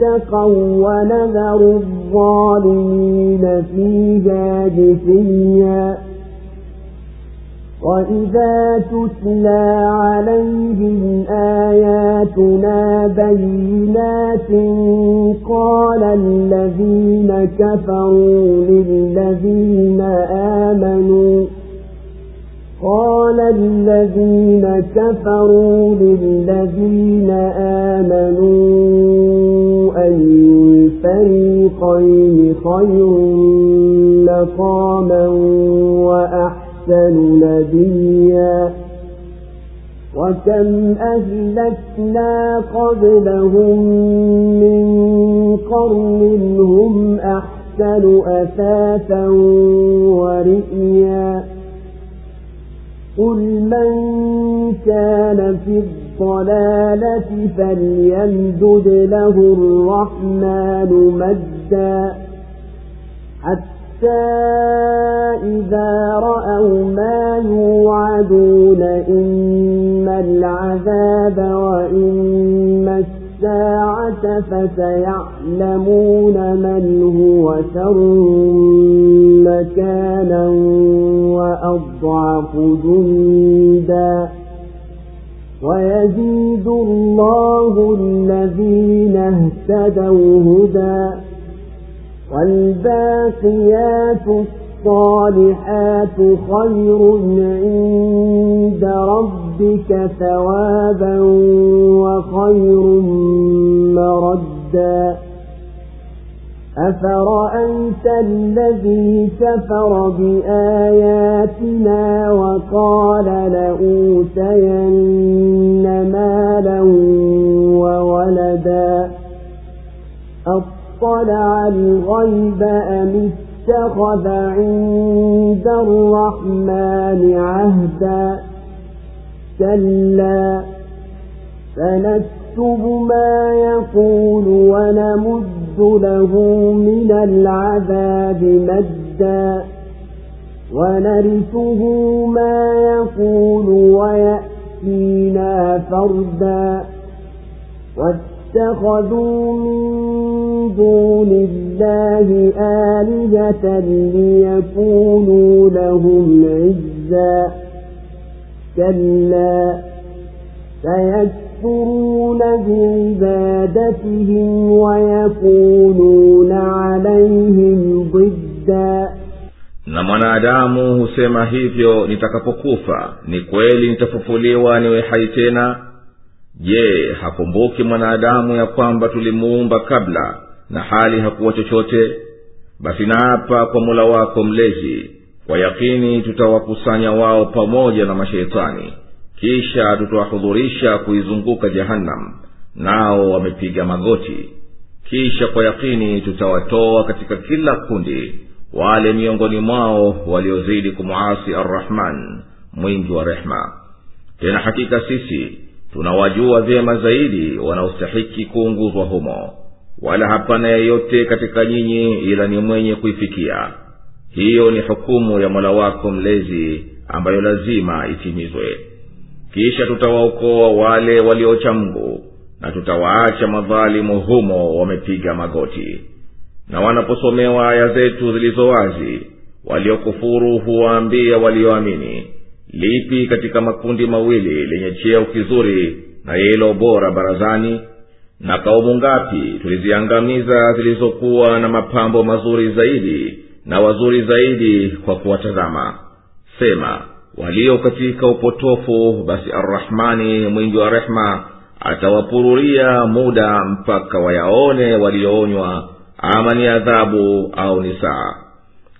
اتقوا ونذر الظالمين فيها جثيا. وإذا تتلى عليهم آياتنا بينات قال الذين كفروا للذين آمنوا قال الذين كفروا للذين آمنوا أي الفريقين خير مقاما وأحسن أحسن نبيا وكم أهلكنا قبلهم من قرن هم أحسن أثاثا ورئيا. قل من كان في الضلالة فليمدد له الرحمن مدا حتى إذا رأوا ما يوعدون إما العذاب وإما الساعة فسيعلمون من هو شر مكانا وأضعف جندا ويزيد الله الذين اهتدوا هدى والباقيات الصالحات خير عند ربك ثوابا وخير مردا أفرأيت الذي كفر بآياتنا وقال لأوتين مالا وولدا أطلع الغيب أم اتخذ عند الرحمن عهدا كلا فنكتب ما يقول ونمد له من العذاب مدا ونرثه ما يقول ويأتينا فردا واتخذوا من دون الله آلهة ليكونوا لهم عزا كلا سيكفرون بعبادتهم ويكونون عليهم ضدا na mwanadamu husema hivyo nitakapokufa ni kweli nitafufuliwa niwe hai tena je hakumbuki mwanadamu ya kwamba tulimuumba kabla na hali hakuwa chochote basi naapa kwa mula wako mlezi kwa yakini tutawakusanya wao pamoja na masheitani kisha tutawahudhurisha kuizunguka jahannam nao wamepiga magoti. Kisha kwa yakini tutawatoa katika kila kundi wale miongoni mwao waliozidi kumwasi arrahman mwingi wa rehma. Tena hakika sisi tunawajua vyema zaidi wanaostahiki kuunguzwa humo. Wala hapana yeyote katika nyinyi ila ni mwenye kuifikia. Hiyo ni hukumu ya mola wako mlezi ambayo lazima itimizwe kisha tutawaokoa wale waliocha mgu na tutawaacha madhalimu humo wamepiga magoti. Na wanaposomewa aya zetu zilizo wazi waliokufuru huwaambia walioamini lipi katika makundi mawili lenye cheo kizuri na yelo bora barazani? Na kaumu ngapi tuliziangamiza zilizokuwa na mapambo mazuri zaidi na wazuri zaidi kwa kuwatazama? Sema walio katika upotofu basi arrahmani mwingi wa rehma atawapururia muda mpaka wayaone walioonywa ama ni adhabu au ni saa.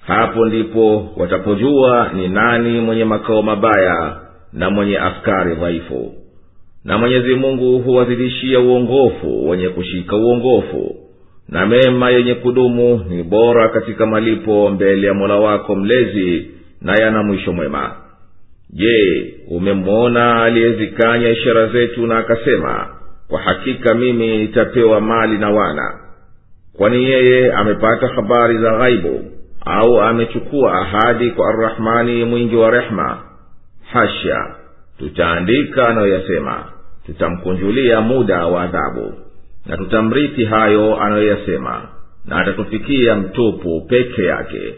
Hapo ndipo watapojua ni nani mwenye makao mabaya na mwenye askari dhaifu. Na mwenyezi mungu huwazidishia uongofu wenye kushika uongofu na mema yenye kudumu ni bora katika malipo mbele ya mola wako mlezi na yana mwisho mwema je umemwona aliyezikanya ishara zetu na akasema kwa hakika mimi nitapewa mali na wana. Kwani yeye amepata habari za ghaibu au amechukua ahadi kwa arrahmani mwingi wa rehma? Hasha tutaandika anayoyasema. Tutamkunjulia muda wa adhabu na tutamrithi hayo anayoyasema na atatufikia mtupu peke yake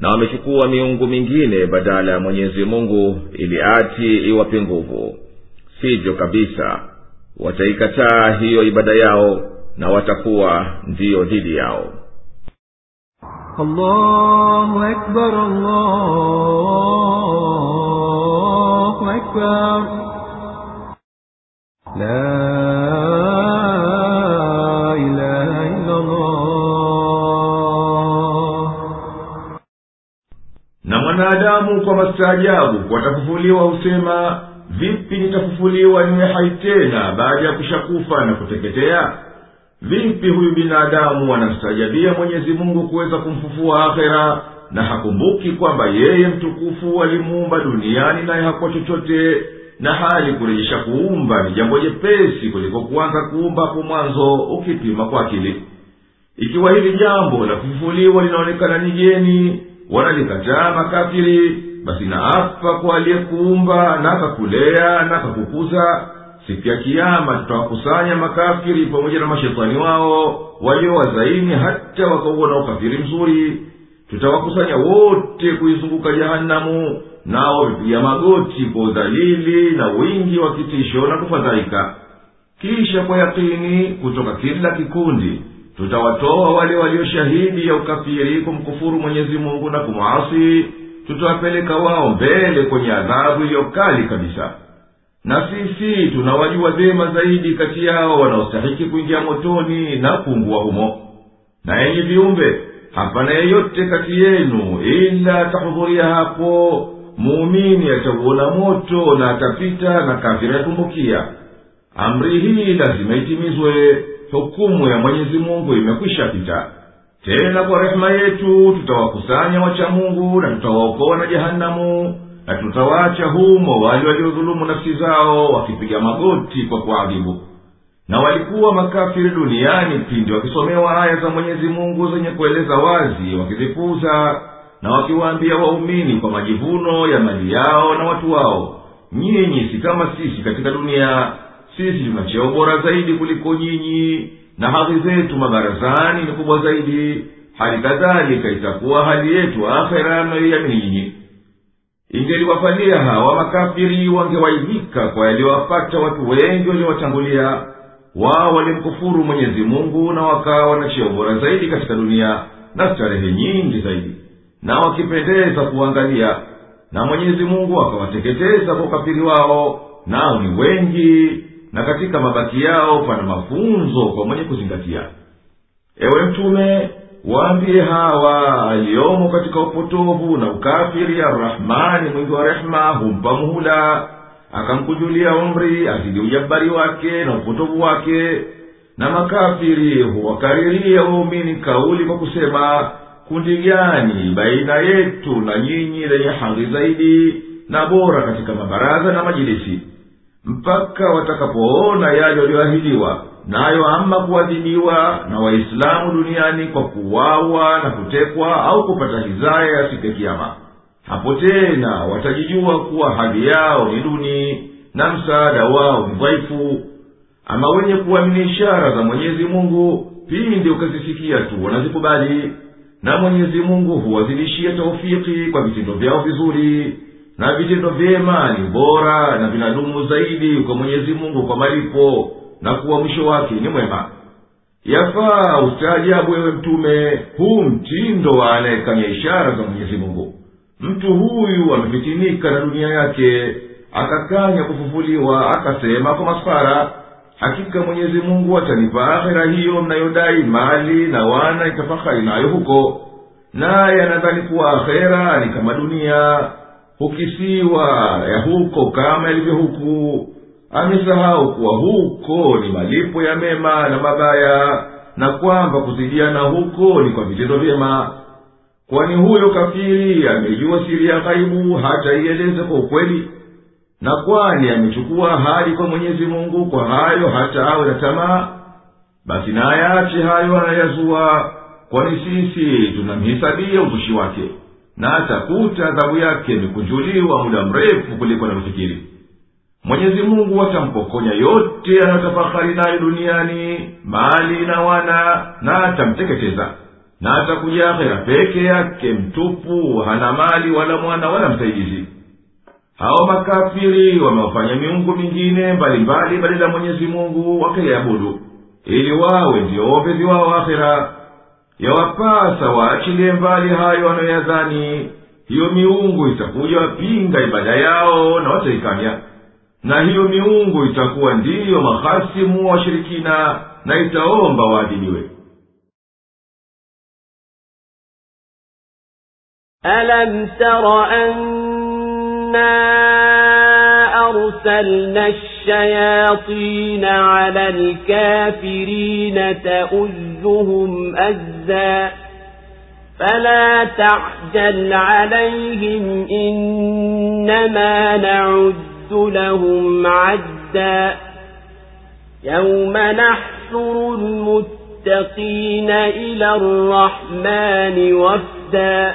na wamechukua miungu mingine badala ya mwenyezi mungu ili ati iwape nguvu. Sivyo kabisa. Wataikataa hiyo ibada yao na watakuwa ndiyo dhidi yao. Allahu akbar, allahu akbar. La na mwanadamu kwa mastaajabu watafufuliwa husema vipi nitafufuliwa niwe hai tena baada ya kushakufa na kuteketea? Vipi huyu binadamu anamstaajabia mwenyezi mungu kuweza kumfufua akhera? Na hakumbuki kwamba yeye mtukufu alimuumba duniani naye hakuwa chochote na hali kurejesha kuumba ni jambo jepesi kuliko kuanza kuumba hapo mwanzo ukipima kwa akili. Ikiwa hili jambo la kufufuliwa linaonekana ni jeni wanalikataa makafiri basi naapa kwa aliyekuumba na akakulea na akakukuza siku ya kiama tutawakusanya makafiri pamoja na mashetani wao waliowazaini hata wakauona ukafiri mzuri. Tutawakusanya wote kuizunguka jahanamu nao wamepiga magoti kwa udhalili na wingi wa kitisho na kufadhaika. Kisha kwa yakini kutoka kila kikundi tutawatoa wale walioshahidi ya ukafiri kumkufuru mwenyezi mungu na kumwasi. Tutawapeleka wao mbele kwenye adhabu iliyokali kabisa. Na sisi tunawajua vyema zaidi kati yao wanaostahiki kuingia motoni na kuungua humo. Na yenye viumbe hapana yeyote kati yenu ila atahudhuria hapo. Muumini atauona moto na atapita na kafira yatumbukia amri hii lazima itimizwe hukumu ya mwenyezi mungu imekwisha pita. Tena kwa rehema yetu tutawakusanya wacha mungu na tutawaokoa na jehanamu na tutawaacha humo wale waliodhulumu nafsi zao wakipiga magoti kwa kuadhibu. Na walikuwa makafiri duniani pindi wakisomewa aya za mwenyezi mungu zenye kueleza wazi wakizipuza na wakiwaambia waumini kwa majivuno ya mali yao na watu wao nyinyi si kama sisi katika dunia sisi tuna cheo bora zaidi kuliko nyinyi na hadhi zetu mabarazani ni kubwa zaidi. Hali kadhalika itakuwa hali yetu akhera mnayoiamini nyinyi ingeliwafalia hawa makafiri wangewaidhika kwa yaliyowapata watu wengi waliowatangulia. Wao walimkufuru mwenyezi mungu na wakawa na cheo bora zaidi katika dunia na starehe nyingi zaidi. Na wakipendeza kuangalia na mwenyezi mungu akawateketeza kwa ukafiri wao nao ni wengi na katika mabaki yao pana mafunzo kwa mwenye kuzingatia. Ewe mtume waambie hawa aliyomo katika upotovu na ukafiri arrahmani mwingi wa rehema humpa muhula akamkujulia umri azidi ujabari wake na upotovu wake na makafiri huwakariria waumini kauli kwa kusema kundi gani baina yetu na nyinyi lenye hadhi zaidi na bora katika mabaraza na majilisi mpaka watakapoona yale waliyoahidiwa. Nayo ama kuadhibiwa na waislamu duniani kwa kuwawa na kutekwa au kupata hizaya ya siku ya kiama hapo tena watajijua kuwa hali yao ni duni na msaada wao ni dhaifu. Ama wenye kuamini ishara za mwenyezi mungu pindi ukazisikia tu wanazikubali. Na mwenyezi mungu huwazidishia taufiki kwa vitendo vyao vizuri na vitendo vyema ni bora na vinadumu zaidi kwa mwenyezi mungu kwa malipo na kuwa mwisho wake ni mwema. Yafaa ustaajabu wewe mtume huu mtindo wa anayekanya ishara za mwenyezi mungu. Mtu huyu amefitinika na dunia yake akakanya kufufuliwa akasema kwa masfara hakika mwenyezi mungu atanipa akhera hiyo mnayodai mali na wana itafahari nayo huko. Naye anadhani kuwa akhera ni kama dunia hukisiwa ya huko kama ilivyo huku. Amesahau kuwa huko ni malipo ya mema na mabaya na kwamba kuzidiana huko ni kwa vitendo vyema. Kwani huyo kafiri amejua siri ya ghaibu hata ieleze kwa ukweli. Na kwani amechukua hadi kwa mwenyezi mungu kwa hayo hata awe na tamaa? Basi nayache hayo anayazua kwani sisi tunamhisabia uzushi wake na atakuta adhabu yake imekunjuliwa muda mrefu kuliko anavyofikiri. Mwenyezi mungu atampokonya yote anayotafahari nayo duniani mali na wana na atamteketeza. Na atakuja akhera peke yake mtupu hana mali wala mwana wala msaidizi. Hao makafiri wamewafanya miungu mingine mbalimbali badala ya mwenyezi mungu wakaiabudu ili wawe ndio waombezi wao akhera yawapasa waachilie mbali hayo wanayoyadhani. Hiyo miungu itakuja wapinga ibada yao na wataikanya na hiyo miungu itakuwa ndiyo mahasimu wa washirikina na itaomba waadiliwe. Alam tara anna أرسلنا الشياطين على الكافرين تؤزهم أزا فلا تعجل عليهم إنما نعد لهم عدا يوم نحشر المتقين إلى الرحمن وفدا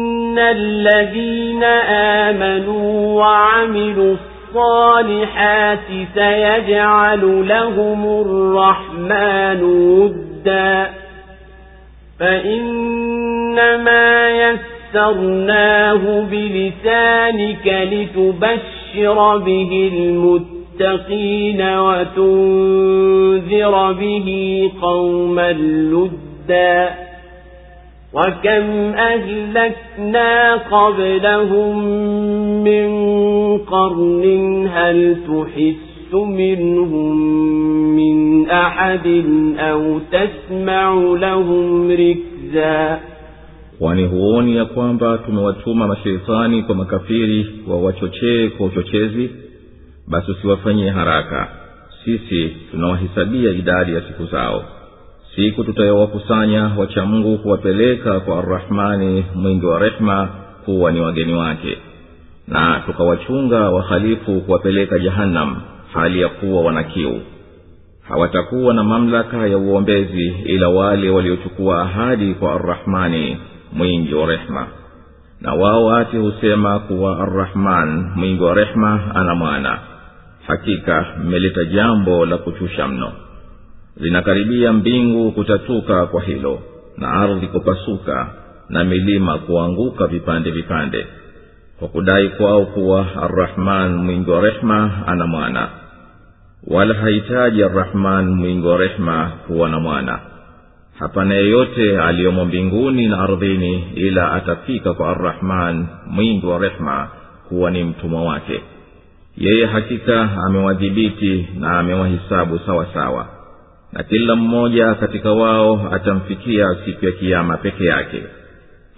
الذين آمنوا وعملوا الصالحات سيجعل لهم الرحمن ودا فإنما يسرناه بلسانك لتبشر به المتقين وتنذر به قوما لدا وكم أهلكنا قبلهم من قرن هل تحس منهم من أحد أو تسمع لهم ركزا kwani huoni ya kwamba tumewatuma masheitani kwa makafiri wawachochee kwa uchochezi basi usiwafanyie haraka sisi tunawahesabia idadi ya siku zao siku tutayowakusanya wachamgu kuwapeleka kwa arrahmani mwingi wa rehma kuwa ni wageni wake. Na tukawachunga wahalifu kuwapeleka jahannam hali ya kuwa wana kiu. Hawatakuwa na mamlaka ya uombezi ila wale waliochukua ahadi kwa arrahmani mwingi wa rehma. Na wao ati husema kuwa arrahman mwingi wa rehma ana mwana. Hakika mmeleta jambo la kuchusha mno zinakaribia mbingu kutatuka kwa hilo na ardhi kupasuka na milima kuanguka vipande vipande kwa kudai kwao kuwa arrahman mwingi wa rehma ana mwana. Wala hahitaji arrahman mwingi wa rehma kuwa na mwana. Hapana yeyote aliyomo mbinguni na ardhini ila atafika kwa arrahman mwingi wa rehma kuwa ni mtumwa wake. Yeye hakika amewadhibiti na amewahisabu sawa sawa na kila mmoja katika wao atamfikia siku ya kiama peke yake.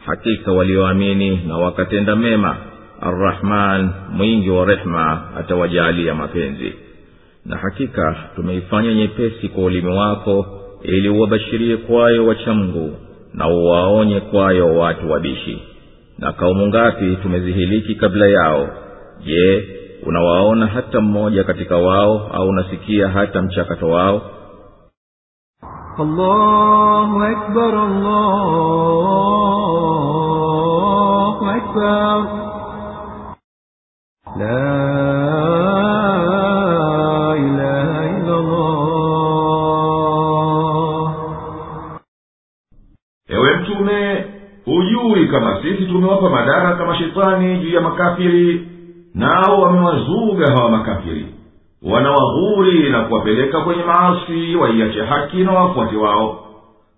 Hakika walioamini na wakatenda mema arrahman mwingi wa rehma atawajaalia mapenzi. Na hakika tumeifanya nyepesi kwa ulimi wako ili uwabashirie kwayo wachamgu na uwaonye kwayo watu wabishi. Na kaumu ngapi tumezihiliki kabla yao? Je unawaona hata mmoja katika wao au unasikia hata mchakato wao الله أكبر الله أكبر لا إله إلا الله ewe mtume hujui kama sisi tumewapa madaraka mashetani juu ya makafiri nao wamewazuga hawa makafiri wanawaghuri na kuwapeleka kwenye maasi waiache haki na wafuati wao.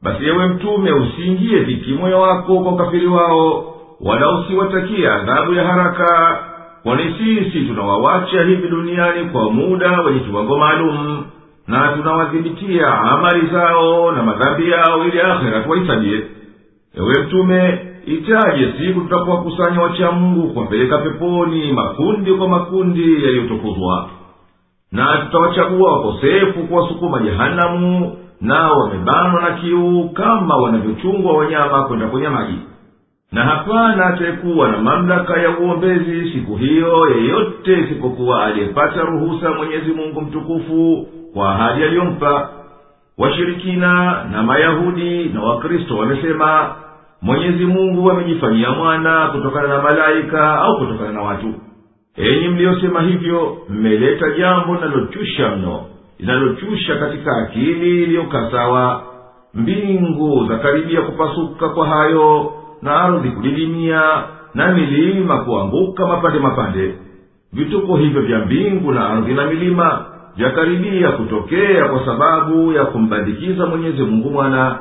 Basi ewe mtume usiingie dhiki moyo wako kwa ukafiri wao wala usiwatakia adhabu ya haraka kwani sisi tunawawacha hivi duniani kwa muda wenye kiwango maalum na tunawadhibitia amali zao na madhambi yao ili akhera tuwahisabie ewe mtume itaje siku tutakuwakusanya wacha mungu kuwapeleka peponi makundi kwa makundi yaliyotukuzwa na tutawachagua wakosefu kuwasukuma jehanamu nao wamebanwa na kiu kama wanavyochungwa wanyama kwenda kwenye maji. Na hapana atayekuwa na mamlaka ya uombezi siku hiyo yeyote isipokuwa aliyepata ruhusa mwenyezi mungu mtukufu kwa ahadi aliyompa. Washirikina na mayahudi na wakristo wamesema mwenyezi mungu amejifanyia mwana kutokana na malaika au kutokana na watu enyi mliyosema hivyo mmeleta jambo linalochusha mno linalochusha katika akili iliyokasawa mbingu zakaribia kupasuka kwa hayo na ardhi kudidimia na milima kuanguka mapande mapande. Vituko hivyo vya mbingu na ardhi na milima vyakaribia kutokea kwa sababu ya kumbandikiza mwenyezi mungu mwana.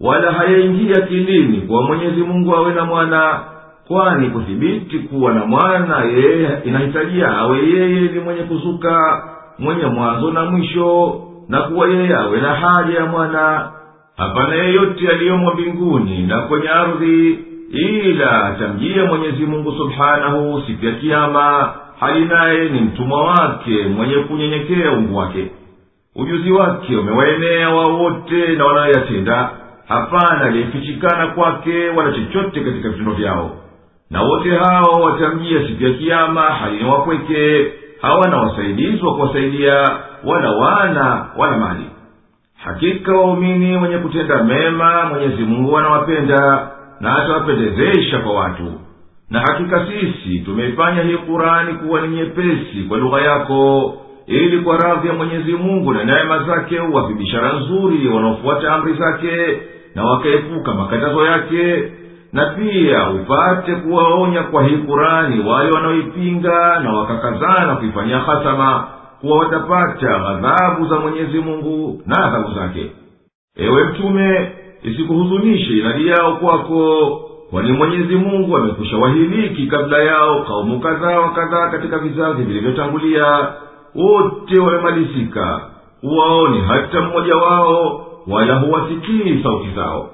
Wala hayaingia kilini kuwa mwenyezi mungu awe na mwana kwani kuthibiti kuwa na mwana yeye inahitajia awe yeye ni mwenye kuzuka mwenye mwanzo na mwisho na kuwa yeye awe na haja ya mwana. Hapana yeyote aliyomo mbinguni na kwenye ardhi ila atamjia mwenyezi mungu subhanahu siku ya kiama hali naye ni mtumwa wake mwenye kunyenyekea ungu wake. Ujuzi wake umewaenea wao wote na wanayoyatenda hapana aliyefichikana kwake wala chochote katika vitendo vyao na wote hao watamjia siku ya kiama hali ni wapweke. Hawana wasaidizi wa kuwasaidia wala wana wala mali. Hakika waumini wenye kutenda mema mwenyezi mungu anawapenda na atawapendezesha kwa watu. Na hakika sisi tumeifanya hii kurani kuwa ni nyepesi kwa lugha yako ili kwa radhi ya mwenyezi mungu na neema zake uwape bishara nzuri wanaofuata amri zake na wakaepuka makatazo yake na pia upate kuwaonya kwa hii kurani wale wanaoipinga na wakakazana kuifanyia hasama kuwa watapata ghadhabu za mwenyezi mungu na adhabu zake. Ewe mtume isikuhuzunishe idadi yao kwako kwani mwenyezi mungu amekusha wahiliki kabla yao kaumu kadhaa wa kadhaa katika vizazi vilivyotangulia. Wote wamemalizika. Huwaoni hata mmoja wao wala huwasikii sauti zao